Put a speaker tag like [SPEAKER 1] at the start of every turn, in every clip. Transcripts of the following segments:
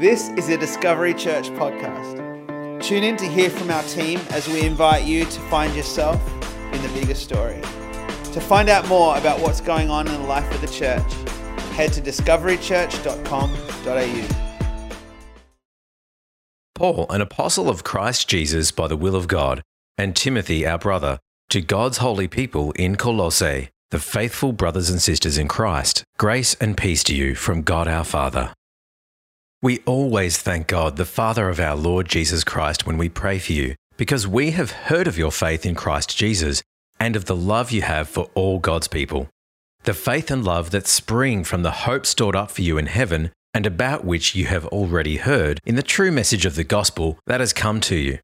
[SPEAKER 1] This is a Discovery Church podcast. Tune in to hear from our team as we invite you to find yourself in the bigger story. To find out more about what's going on in the life of the church, head to discoverychurch.com.au.
[SPEAKER 2] Paul, an apostle of Christ Jesus by the will of God, and Timothy, our brother, to God's holy people in Colossae, the faithful brothers and sisters in Christ, grace and peace to you from God our Father. We always thank God, the Father of our Lord Jesus Christ, when we pray for you, because we have heard of your faith in Christ Jesus and of the love you have for all God's people. The faith and love that spring from the hope stored up for you in heaven and about which you have already heard in the true message of the gospel that has come to you.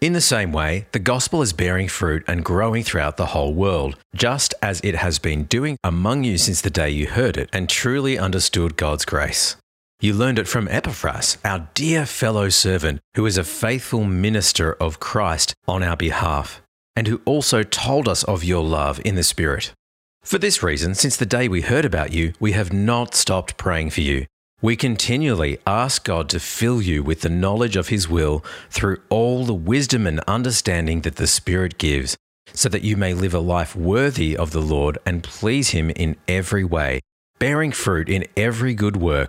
[SPEAKER 2] In the same way, the gospel is bearing fruit and growing throughout the whole world, just as it has been doing among you since the day you heard it and truly understood God's grace. You learned it from Epaphras, our dear fellow servant, who is a faithful minister of Christ on our behalf, and who also told us of your love in the Spirit. For this reason, since the day we heard about you, we have not stopped praying for you. We continually ask God to fill you with the knowledge of His will through all the wisdom and understanding that the Spirit gives, so that you may live a life worthy of the Lord and please Him in every way, bearing fruit in every good work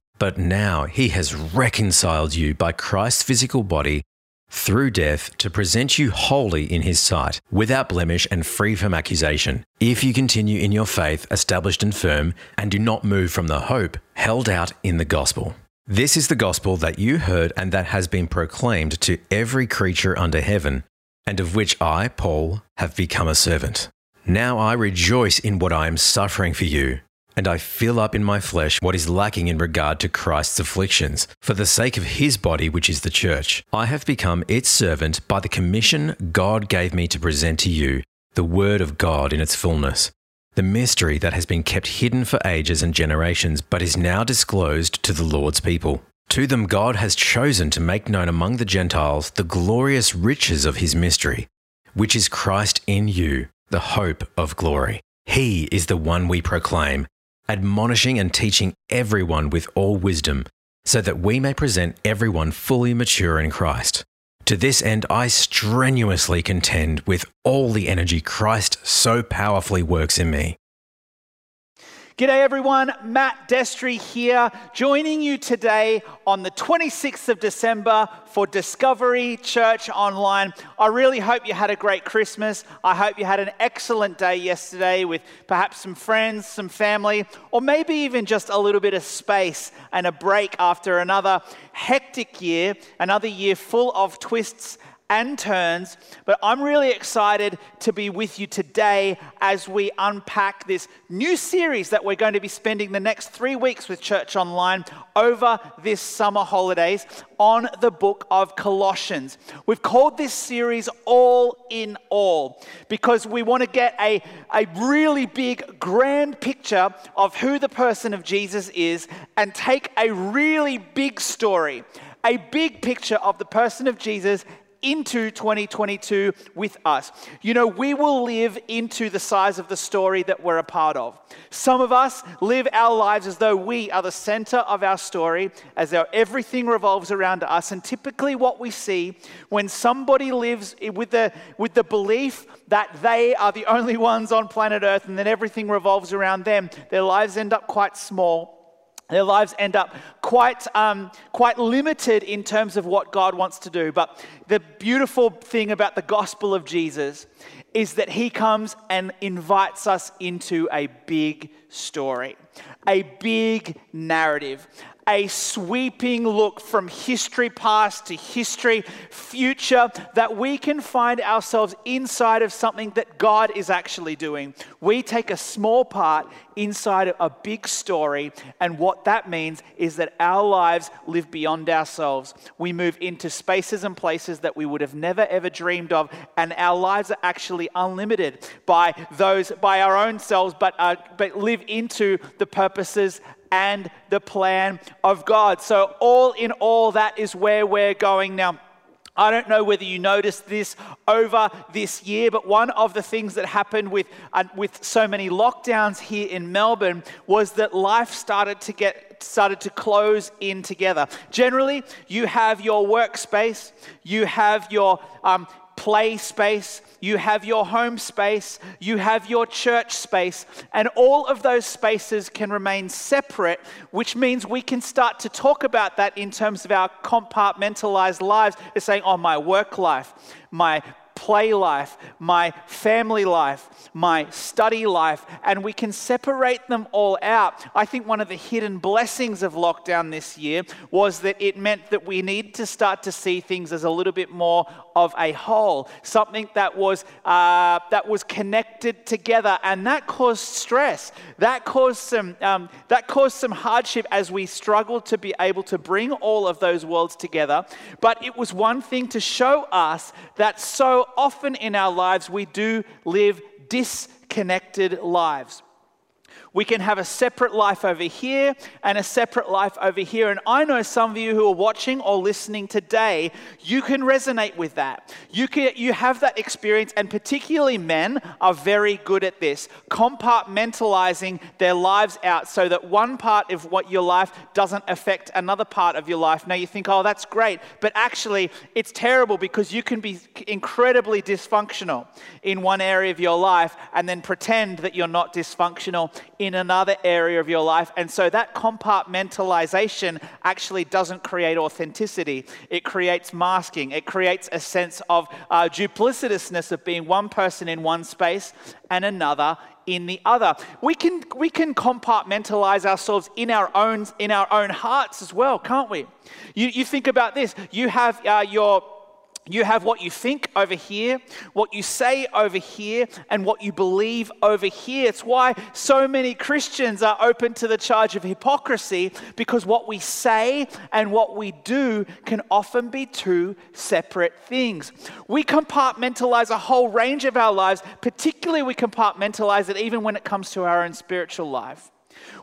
[SPEAKER 2] But now he has reconciled you by Christ's physical body through death to present you holy in his sight, without blemish and free from accusation, if you continue in your faith, established and firm, and do not move from the hope held out in the gospel. This is the gospel that you heard and that has been proclaimed to every creature under heaven, and of which I, Paul, have become a servant. Now I rejoice in what I am suffering for you and I fill up in my flesh what is lacking in regard to Christ's afflictions, for the sake of his body, which is the church. I have become its servant by the commission God gave me to present to you the word of God in its fullness, the mystery that has been kept hidden for ages and generations, but is now disclosed to the Lord's people. To them, God has chosen to make known among the Gentiles the glorious riches of his mystery, which is Christ in you, the hope of glory. He is the one we proclaim admonishing and teaching everyone with all wisdom, so that we may present everyone fully mature in Christ. To this end, I strenuously contend with all the energy Christ so powerfully works in me.
[SPEAKER 1] G'day everyone, Matt Destry here, joining you today on the 26th of December for Discovery Church Online. I really hope you had a great Christmas. I hope you had an excellent day yesterday with perhaps some friends, some family, or maybe even just a little bit of space and a break after another hectic year, another year full of twists and turns, but I'm really excited to be with you today as we unpack this new series that we're going to be spending the next three weeks with Church Online over this summer holidays on the book of Colossians. We've called this series All in All because we want to get a, a really big, grand picture of who the person of Jesus is and take a really big story, a big picture of the person of Jesus into 2022 with us. You know, we will live into the size of the story that we're a part of. Some of us live our lives as though we are the center of our story, as though everything revolves around us. And typically, what we see when somebody lives with the, with the belief that they are the only ones on planet Earth and that everything revolves around them, their lives end up quite small their lives end up quite, um, quite limited in terms of what God wants to do. But the beautiful thing about the gospel of Jesus is that he comes and invites us into a big story, a big narrative, a sweeping look from history past to history future that we can find ourselves inside of something that God is actually doing. We take a small part inside of a big story, and what that means is that our lives live beyond ourselves. We move into spaces and places that we would have never ever dreamed of, and our lives are actually unlimited by those by our own selves, but uh, but live into the purposes and the plan of God. So, all in all, that is where we're going now. I don't know whether you noticed this over this year, but one of the things that happened with, uh, with so many lockdowns here in Melbourne was that life started to get started to close in together. Generally, you have your workspace, you have your um, play space, you have your home space, you have your church space, and all of those spaces can remain separate, which means we can start to talk about that in terms of our compartmentalized lives. It's saying, oh, my work life, my play life, my family life, my study life, and we can separate them all out. I think one of the hidden blessings of lockdown this year was that it meant that we need to start to see things as a little bit more of a whole, something that was uh, that was connected together, and that caused stress. That caused some um, that caused some hardship as we struggled to be able to bring all of those worlds together. But it was one thing to show us that so often in our lives we do live disconnected lives. We can have a separate life over here and a separate life over here. And I know some of you who are watching or listening today, you can resonate with that. You, can, you have that experience, and particularly men are very good at this, compartmentalizing their lives out so that one part of what your life doesn't affect another part of your life. Now you think, oh, that's great. But actually, it's terrible because you can be incredibly dysfunctional in one area of your life and then pretend that you're not dysfunctional in another area of your life. And so that compartmentalization actually doesn't create authenticity, it creates masking, it creates a sense of uh, duplicitousness of being one person in one space and another in the other. We can, we can compartmentalize ourselves in our own, in our own hearts as well, can't we? You, you think about this. You have uh, your you have what you think over here, what you say over here, and what you believe over here. It's why so many Christians are open to the charge of hypocrisy because what we say and what we do can often be two separate things. We compartmentalize a whole range of our lives, particularly, we compartmentalize it even when it comes to our own spiritual life.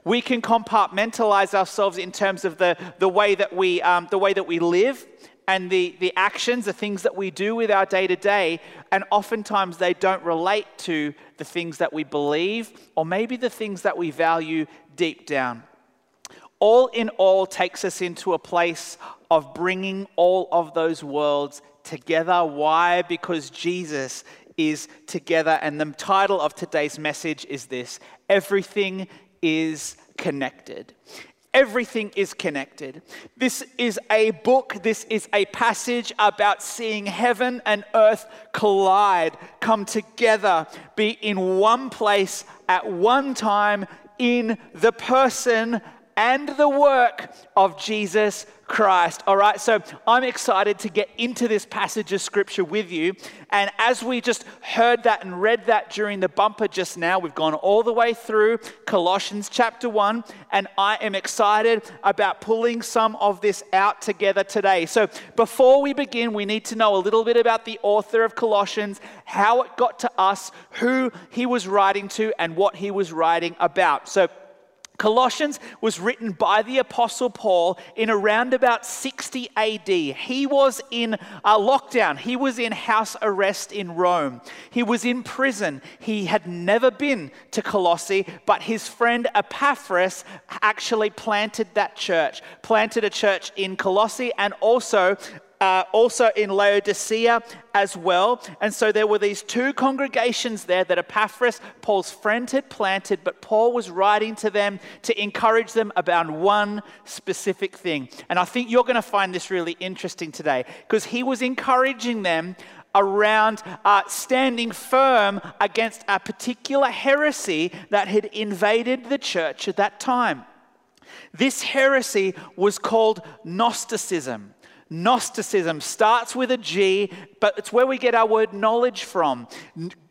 [SPEAKER 1] We can compartmentalize ourselves in terms of the, the, way, that we, um, the way that we live and the, the actions, the things that we do with our day to day, and oftentimes they don't relate to the things that we believe or maybe the things that we value deep down. All in all takes us into a place of bringing all of those worlds together. Why? Because Jesus is together. And the title of today's message is this Everything is connected. Everything is connected. This is a book, this is a passage about seeing heaven and earth collide, come together, be in one place at one time in the person and the work of Jesus Christ. All right, so I'm excited to get into this passage of scripture with you. And as we just heard that and read that during the bumper just now, we've gone all the way through Colossians chapter 1, and I am excited about pulling some of this out together today. So before we begin, we need to know a little bit about the author of Colossians, how it got to us, who he was writing to, and what he was writing about. So Colossians was written by the Apostle Paul in around about 60 AD. He was in a lockdown, he was in house arrest in Rome, he was in prison. He had never been to Colossae, but his friend Epaphras actually planted that church, planted a church in Colossae, and also uh, also in Laodicea as well. And so there were these two congregations there that Epaphras, Paul's friend, had planted, but Paul was writing to them to encourage them about one specific thing. And I think you're going to find this really interesting today because he was encouraging them around uh, standing firm against a particular heresy that had invaded the church at that time. This heresy was called Gnosticism. Gnosticism starts with a G, but it's where we get our word knowledge from.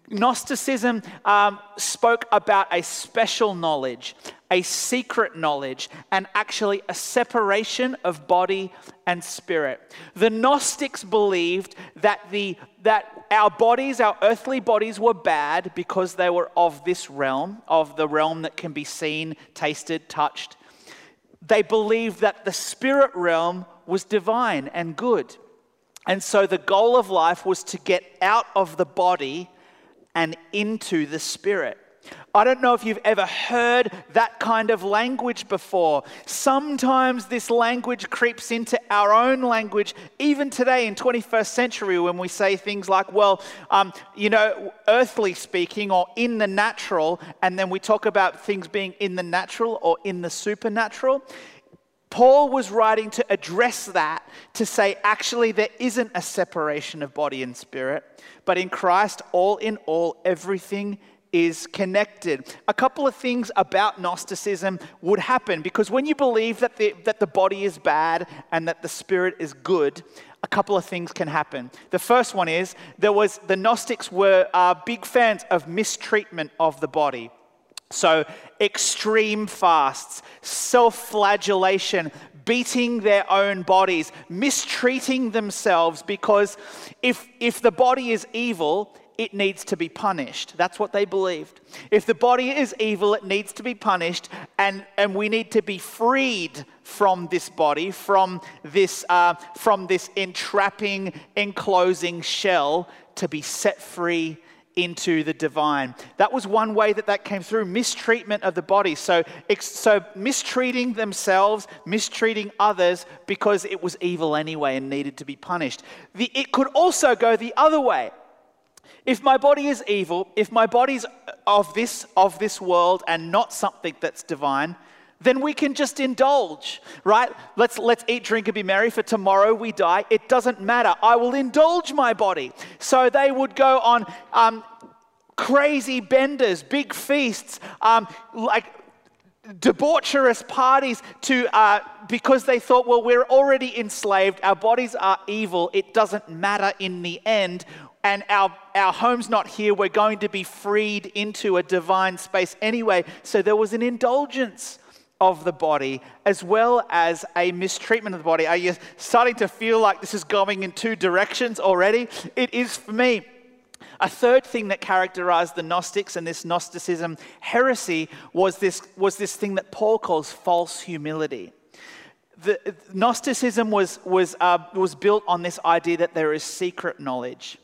[SPEAKER 1] Gnosticism um, spoke about a special knowledge, a secret knowledge, and actually a separation of body and spirit. The Gnostics believed that, the, that our bodies, our earthly bodies, were bad because they were of this realm, of the realm that can be seen, tasted, touched. They believed that the spirit realm was divine and good. And so the goal of life was to get out of the body and into the spirit. I don't know if you've ever heard that kind of language before. Sometimes this language creeps into our own language, even today in 21st century, when we say things like, well, um, you know, earthly speaking or in the natural, and then we talk about things being in the natural or in the supernatural. Paul was writing to address that, to say, actually, there isn't a separation of body and spirit, but in Christ, all in all, everything is connected. A couple of things about Gnosticism would happen because when you believe that the, that the body is bad and that the spirit is good, a couple of things can happen. The first one is there was the Gnostics were uh, big fans of mistreatment of the body. So, extreme fasts, self flagellation, beating their own bodies, mistreating themselves because if, if the body is evil, it needs to be punished. That's what they believed. If the body is evil, it needs to be punished, and, and we need to be freed from this body, from this, uh, from this entrapping, enclosing shell, to be set free into the divine. That was one way that that came through mistreatment of the body. So, so mistreating themselves, mistreating others because it was evil anyway and needed to be punished. The, it could also go the other way. If my body is evil, if my body's of this, of this world and not something that's divine, then we can just indulge, right? Let's, let's eat, drink, and be merry, for tomorrow we die. It doesn't matter. I will indulge my body. So they would go on um, crazy benders, big feasts, um, like debaucherous parties to uh, because they thought well we're already enslaved our bodies are evil it doesn't matter in the end and our, our home's not here we're going to be freed into a divine space anyway so there was an indulgence of the body as well as a mistreatment of the body. Are you starting to feel like this is going in two directions already? It is for me. A third thing that characterized the Gnostics and this Gnosticism heresy was this, was this thing that Paul calls false humility. The, Gnosticism was, was, uh, was built on this idea that there is secret knowledge.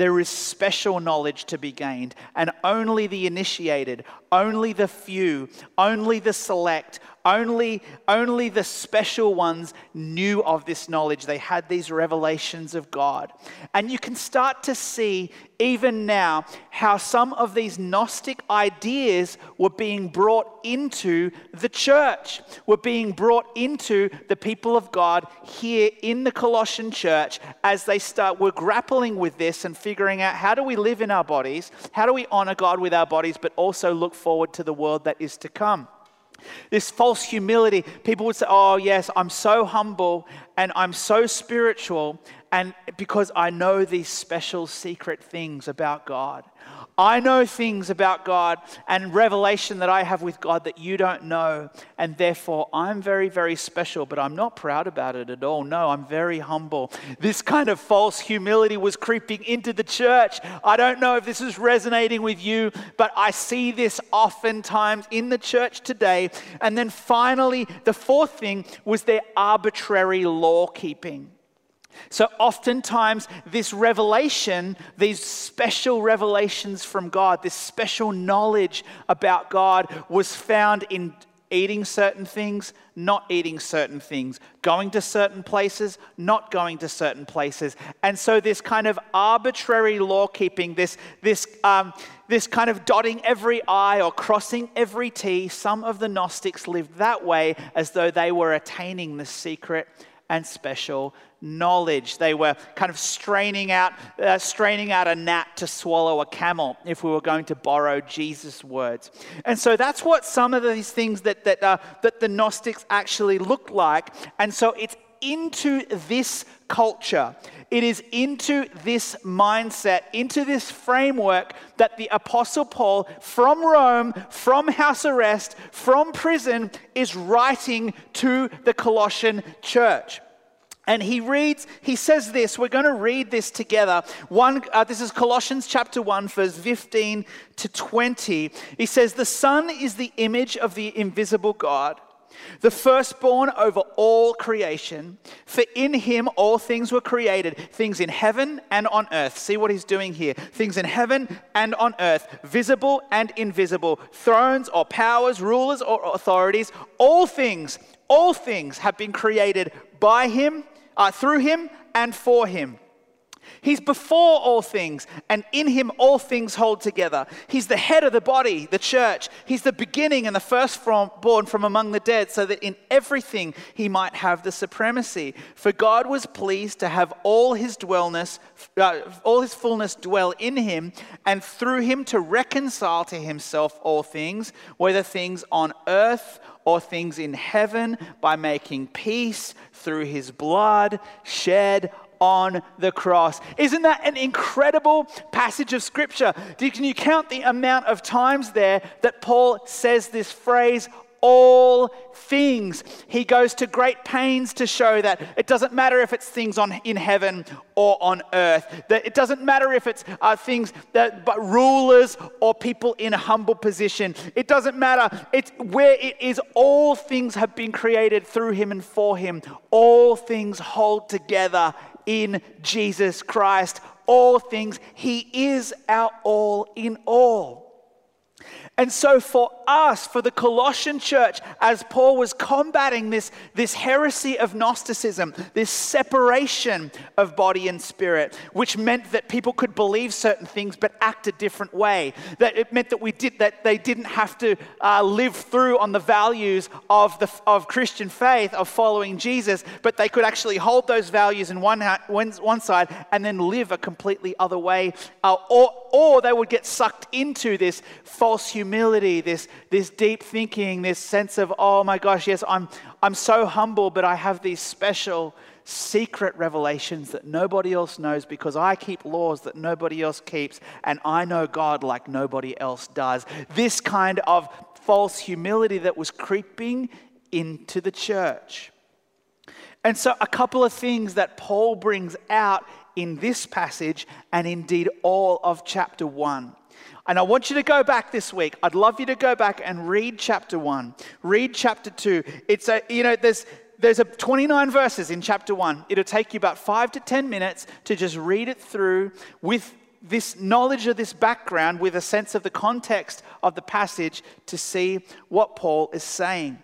[SPEAKER 1] There is special knowledge to be gained, and only the initiated, only the few, only the select, only, only the special ones knew of this knowledge. They had these revelations of God. And you can start to see, even now, how some of these Gnostic ideas were being brought into the church, were being brought into the people of God here in the Colossian church as they start, were grappling with this and figuring out how do we live in our bodies? How do we honor God with our bodies, but also look forward to the world that is to come? This false humility, people would say, Oh, yes, I'm so humble and I'm so spiritual, and because I know these special secret things about God. I know things about God and revelation that I have with God that you don't know. And therefore, I'm very, very special, but I'm not proud about it at all. No, I'm very humble. This kind of false humility was creeping into the church. I don't know if this is resonating with you, but I see this oftentimes in the church today. And then finally, the fourth thing was their arbitrary law keeping. So, oftentimes, this revelation, these special revelations from God, this special knowledge about God was found in eating certain things, not eating certain things, going to certain places, not going to certain places. And so, this kind of arbitrary law keeping, this, this, um, this kind of dotting every I or crossing every T, some of the Gnostics lived that way as though they were attaining the secret and special knowledge. They were kind of straining out, uh, straining out a gnat to swallow a camel, if we were going to borrow Jesus' words. And so that's what some of these things that, that, uh, that the Gnostics actually looked like. And so it's into this culture. It is into this mindset, into this framework that the Apostle Paul from Rome, from house arrest, from prison, is writing to the Colossian church. And he reads, he says this, we're going to read this together. One, uh, this is Colossians chapter 1, verse 15 to 20. He says, The Son is the image of the invisible God, the firstborn over all creation. For in him all things were created, things in heaven and on earth. See what he's doing here. Things in heaven and on earth, visible and invisible, thrones or powers, rulers or authorities. All things, all things have been created by him uh, through him and for him. He's before all things, and in him all things hold together. He's the head of the body, the church. He's the beginning and the firstborn from among the dead, so that in everything he might have the supremacy. For God was pleased to have all his dwellness, uh, all his fullness dwell in him, and through him to reconcile to himself all things, whether things on earth or things in heaven, by making peace through his blood shed on the cross. Isn't that an incredible passage of scripture? Can you count the amount of times there that Paul says this phrase all things. He goes to great pains to show that it doesn't matter if it's things on, in heaven or on earth. That it doesn't matter if it's uh, things that but rulers or people in a humble position. It doesn't matter. It's where it is. All things have been created through him and for him. All things hold together in Jesus Christ. All things. He is our all in all. And so, for us, for the Colossian church, as Paul was combating this, this heresy of Gnosticism, this separation of body and spirit, which meant that people could believe certain things but act a different way, that it meant that we did that they didn't have to uh, live through on the values of the of Christian faith of following Jesus, but they could actually hold those values in one one, one side and then live a completely other way, uh, or or they would get sucked into this false humility, this, this deep thinking, this sense of, oh my gosh, yes, I'm, I'm so humble, but I have these special secret revelations that nobody else knows because I keep laws that nobody else keeps, and I know God like nobody else does. This kind of false humility that was creeping into the church. And so, a couple of things that Paul brings out in this passage and indeed all of chapter 1. And I want you to go back this week. I'd love you to go back and read chapter 1. Read chapter 2. It's a, you know, there's there's a 29 verses in chapter 1. It'll take you about 5 to 10 minutes to just read it through with this knowledge of this background with a sense of the context of the passage to see what Paul is saying.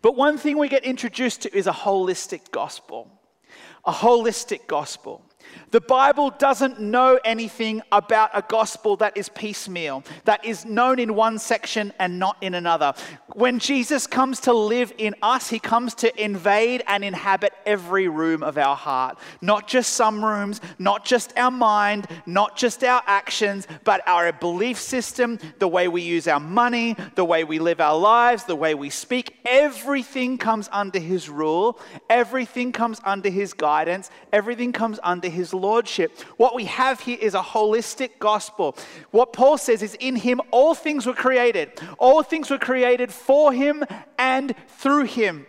[SPEAKER 1] But one thing we get introduced to is a holistic gospel. A holistic gospel. The Bible doesn't know anything about a gospel that is piecemeal, that is known in one section and not in another. When Jesus comes to live in us, he comes to invade and inhabit every room of our heart. Not just some rooms, not just our mind, not just our actions, but our belief system, the way we use our money, the way we live our lives, the way we speak everything comes under his rule, everything comes under his guidance, everything comes under his lordship. What we have here is a holistic gospel. What Paul says is in him all things were created, all things were created for him and through him.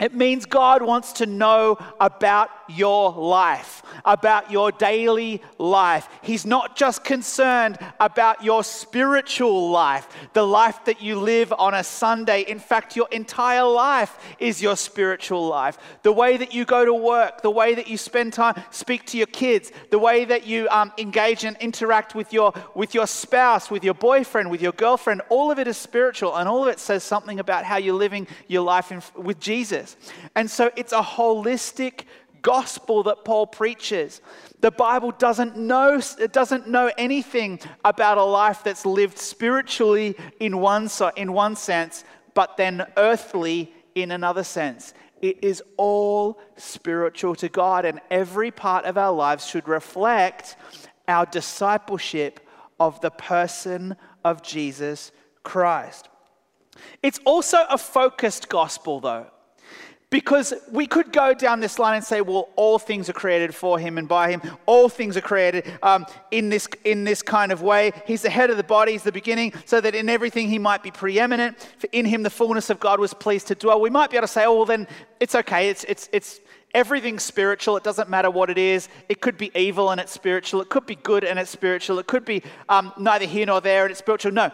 [SPEAKER 1] It means God wants to know about your life, about your daily life. He's not just concerned about your spiritual life, the life that you live on a Sunday. In fact, your entire life is your spiritual life. The way that you go to work, the way that you spend time, speak to your kids, the way that you um, engage and interact with your, with your spouse, with your boyfriend, with your girlfriend, all of it is spiritual and all of it says something about how you're living your life in, with Jesus. And so it's a holistic gospel that Paul preaches. The Bible doesn't know, it doesn't know anything about a life that's lived spiritually in one, in one sense, but then earthly in another sense. It is all spiritual to God, and every part of our lives should reflect our discipleship of the person of Jesus Christ. It's also a focused gospel, though. Because we could go down this line and say, well, all things are created for him and by him. All things are created um, in, this, in this kind of way. He's the head of the body, he's the beginning, so that in everything he might be preeminent. For in him the fullness of God was pleased to dwell. We might be able to say, oh, well, then it's okay. It's, it's, it's everything's spiritual. It doesn't matter what it is. It could be evil and it's spiritual. It could be good and it's spiritual. It could be um, neither here nor there and it's spiritual. No,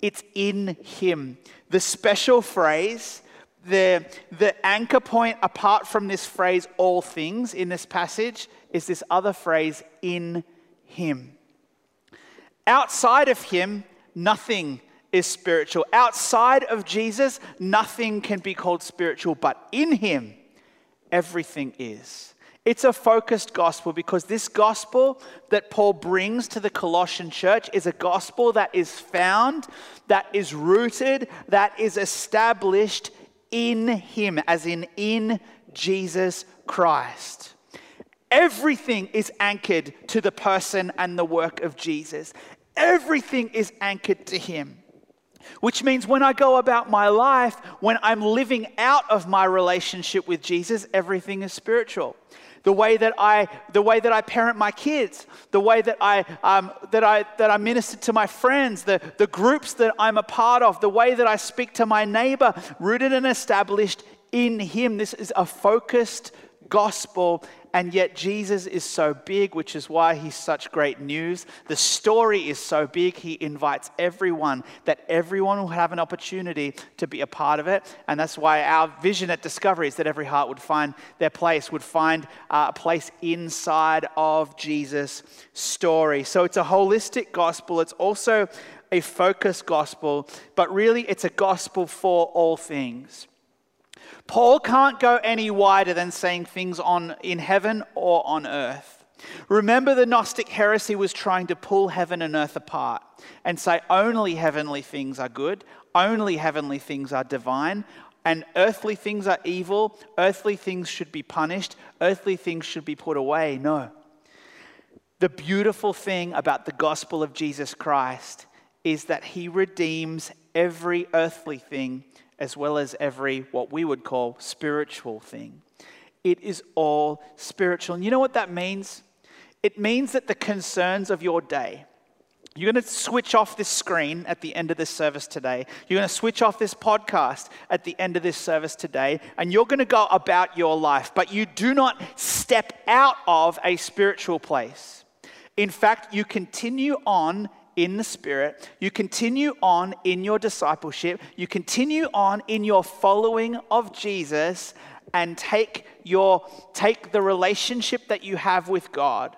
[SPEAKER 1] it's in him. The special phrase the, the anchor point, apart from this phrase, all things, in this passage, is this other phrase, in Him. Outside of Him, nothing is spiritual. Outside of Jesus, nothing can be called spiritual, but in Him, everything is. It's a focused gospel because this gospel that Paul brings to the Colossian church is a gospel that is found, that is rooted, that is established in Him, as in in Jesus Christ. Everything is anchored to the person and the work of Jesus. Everything is anchored to Him. Which means when I go about my life, when I'm living out of my relationship with Jesus, everything is spiritual the way that I, the way that I parent my kids, the way that I, um, that I, that I minister to my friends, the, the groups that I'm a part of, the way that I speak to my neighbor, rooted and established in Him. This is a focused gospel and yet, Jesus is so big, which is why he's such great news. The story is so big, he invites everyone, that everyone will have an opportunity to be a part of it. And that's why our vision at Discovery is that every heart would find their place, would find uh, a place inside of Jesus' story. So it's a holistic gospel, it's also a focused gospel, but really it's a gospel for all things. Paul can't go any wider than saying things on, in heaven or on earth. Remember, the Gnostic heresy was trying to pull heaven and earth apart and say only heavenly things are good, only heavenly things are divine, and earthly things are evil, earthly things should be punished, earthly things should be put away. No. The beautiful thing about the gospel of Jesus Christ is that he redeems every earthly thing as well as every what we would call spiritual thing. It is all spiritual. And you know what that means? It means that the concerns of your day, you're going to switch off this screen at the end of this service today. You're going to switch off this podcast at the end of this service today, and you're going to go about your life, but you do not step out of a spiritual place. In fact, you continue on in the Spirit, you continue on in your discipleship, you continue on in your following of Jesus, and take, your, take the relationship that you have with God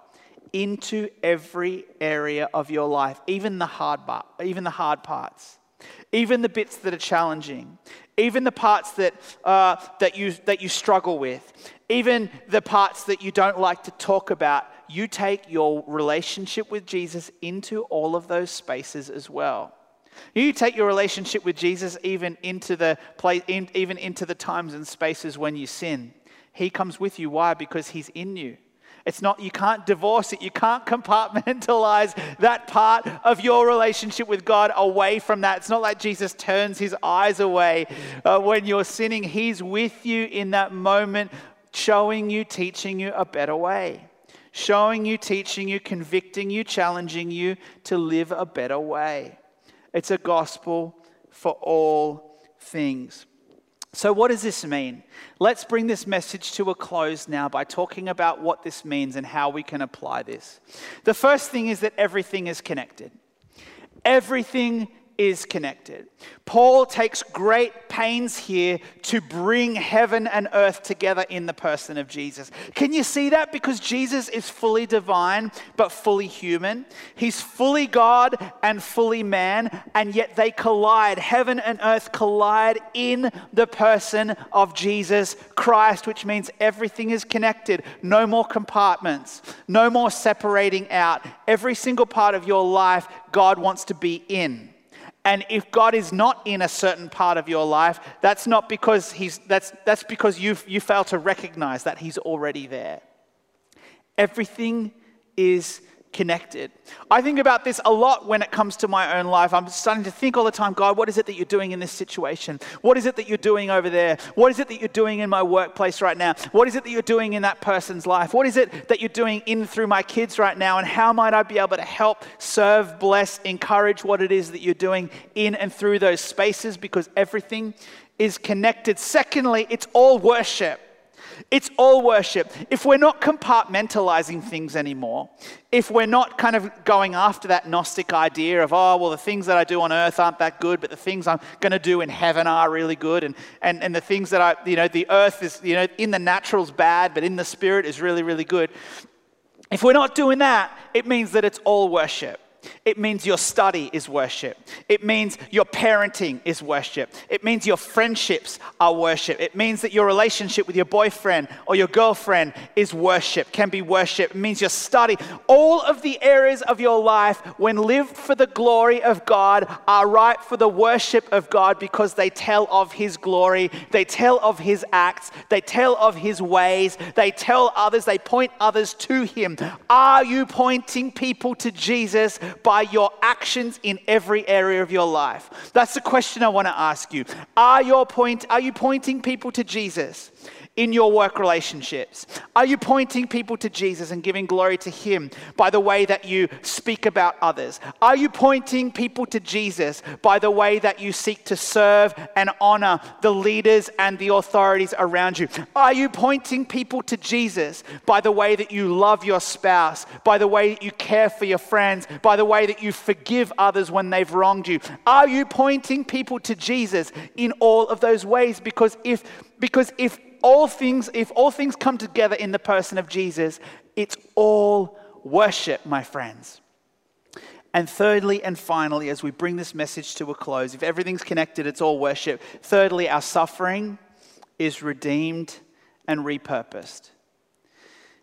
[SPEAKER 1] into every area of your life, even the hard, part, even the hard parts, even the bits that are challenging, even the parts that, uh, that, you, that you struggle with, even the parts that you don't like to talk about you take your relationship with Jesus into all of those spaces as well. You take your relationship with Jesus even into the place, even into the times and spaces when you sin. He comes with you. Why? Because he's in you. It's not, you can't divorce it. You can't compartmentalize that part of your relationship with God away from that. It's not like Jesus turns his eyes away uh, when you're sinning. He's with you in that moment, showing you, teaching you a better way. Showing you, teaching you, convicting you, challenging you to live a better way. It's a gospel for all things. So, what does this mean? Let's bring this message to a close now by talking about what this means and how we can apply this. The first thing is that everything is connected. Everything is connected. Paul takes great pains here to bring heaven and earth together in the person of Jesus. Can you see that? Because Jesus is fully divine but fully human. He's fully God and fully man, and yet they collide. Heaven and earth collide in the person of Jesus Christ, which means everything is connected. No more compartments, no more separating out. Every single part of your life, God wants to be in. And if God is not in a certain part of your life, that's not because he's that's that's because you you fail to recognize that he's already there. Everything is connected. I think about this a lot when it comes to my own life. I'm starting to think all the time, God, what is it that you're doing in this situation? What is it that you're doing over there? What is it that you're doing in my workplace right now? What is it that you're doing in that person's life? What is it that you're doing in through my kids right now? And how might I be able to help, serve, bless, encourage what it is that you're doing in and through those spaces? Because everything is connected. Secondly, it's all worship. It's all worship. If we're not compartmentalizing things anymore, if we're not kind of going after that Gnostic idea of, oh, well, the things that I do on earth aren't that good, but the things I'm going to do in heaven are really good, and, and, and the things that I, you know, the earth is, you know, in the natural's bad, but in the spirit is really, really good. If we're not doing that, it means that it's all worship. It means your study is worship. It means your parenting is worship. It means your friendships are worship. It means that your relationship with your boyfriend or your girlfriend is worship, can be worship. It means your study. All of the areas of your life, when lived for the glory of God, are right for the worship of God because they tell of His glory, they tell of His acts, they tell of His ways, they tell others, they point others to Him. Are you pointing people to Jesus? By your actions in every area of your life? That's the question I want to ask you. Are, your point, are you pointing people to Jesus? In your work relationships? Are you pointing people to Jesus and giving glory to Him by the way that you speak about others? Are you pointing people to Jesus by the way that you seek to serve and honor the leaders and the authorities around you? Are you pointing people to Jesus by the way that you love your spouse, by the way that you care for your friends, by the way that you forgive others when they've wronged you? Are you pointing people to Jesus in all of those ways? Because if because if all things, if all things come together in the person of Jesus, it's all worship, my friends. And thirdly and finally, as we bring this message to a close, if everything's connected, it's all worship. Thirdly, our suffering is redeemed and repurposed.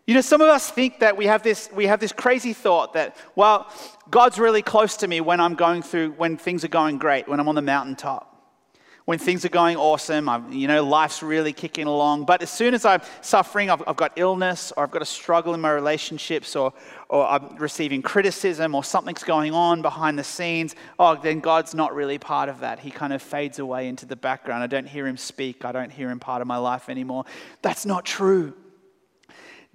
[SPEAKER 1] You know, some of us think that we have this, we have this crazy thought that, well, God's really close to me when I'm going through, when things are going great, when I'm on the mountaintop when things are going awesome, I'm, you know, life's really kicking along. But as soon as I'm suffering, I've, I've, got illness, or I've got a struggle in my relationships, or, or I'm receiving criticism, or something's going on behind the scenes, oh, then God's not really part of that. He kind of fades away into the background. I don't hear him speak, I don't hear him part of my life anymore. That's not true.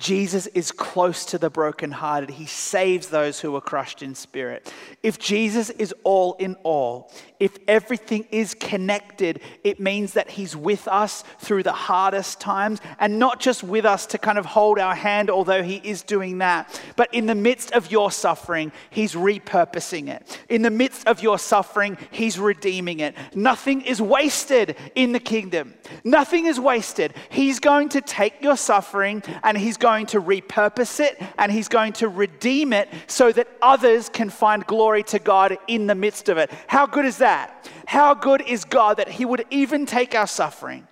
[SPEAKER 1] Jesus is close to the brokenhearted. He saves those who are crushed in spirit. If Jesus is all in all, if everything is connected, it means that He's with us through the hardest times and not just with us to kind of hold our hand, although He is doing that, but in the midst of your suffering, He's repurposing it. In the midst of your suffering, He's redeeming it. Nothing is wasted in the kingdom. Nothing is wasted. He's going to take your suffering and He's going to repurpose it and He's going to redeem it so that others can find glory to God in the midst of it. How good is that? How good is God that He would even take our suffering,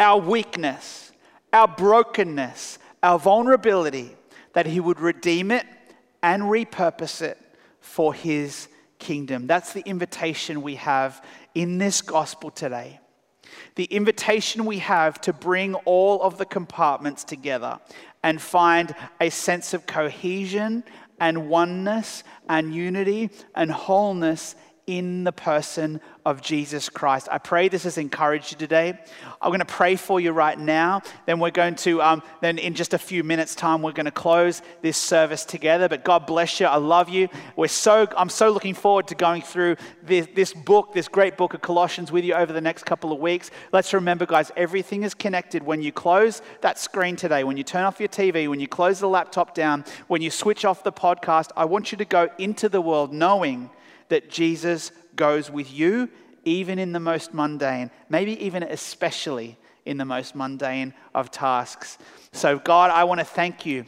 [SPEAKER 1] our weakness, our brokenness, our vulnerability, that He would redeem it and repurpose it for His kingdom. That's the invitation we have in this gospel today the invitation we have to bring all of the compartments together and find a sense of cohesion and oneness and unity and wholeness in the person of Jesus Christ. I pray this has encouraged you today. I'm going to pray for you right now. Then we're going to, um, then in just a few minutes' time, we're going to close this service together. But God bless you. I love you. We're so, I'm so looking forward to going through this, this book, this great book of Colossians with you over the next couple of weeks. Let's remember, guys, everything is connected. When you close that screen today, when you turn off your TV, when you close the laptop down, when you switch off the podcast, I want you to go into the world knowing that Jesus goes with you, even in the most mundane, maybe even especially in the most mundane of tasks. So, God, I want to thank you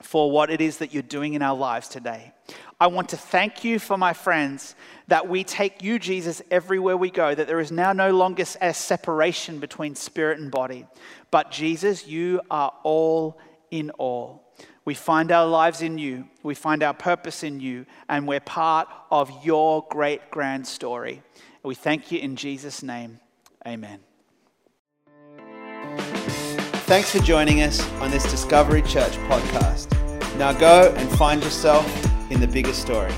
[SPEAKER 1] for what it is that you're doing in our lives today. I want to thank you for my friends that we take you, Jesus, everywhere we go, that there is now no longer a separation between spirit and body. But, Jesus, you are all in all. We find our lives in you, we find our purpose in you, and we're part of your great grand story. We thank you in Jesus' name. Amen. Thanks for joining us on this Discovery Church podcast. Now go and find yourself in the bigger story.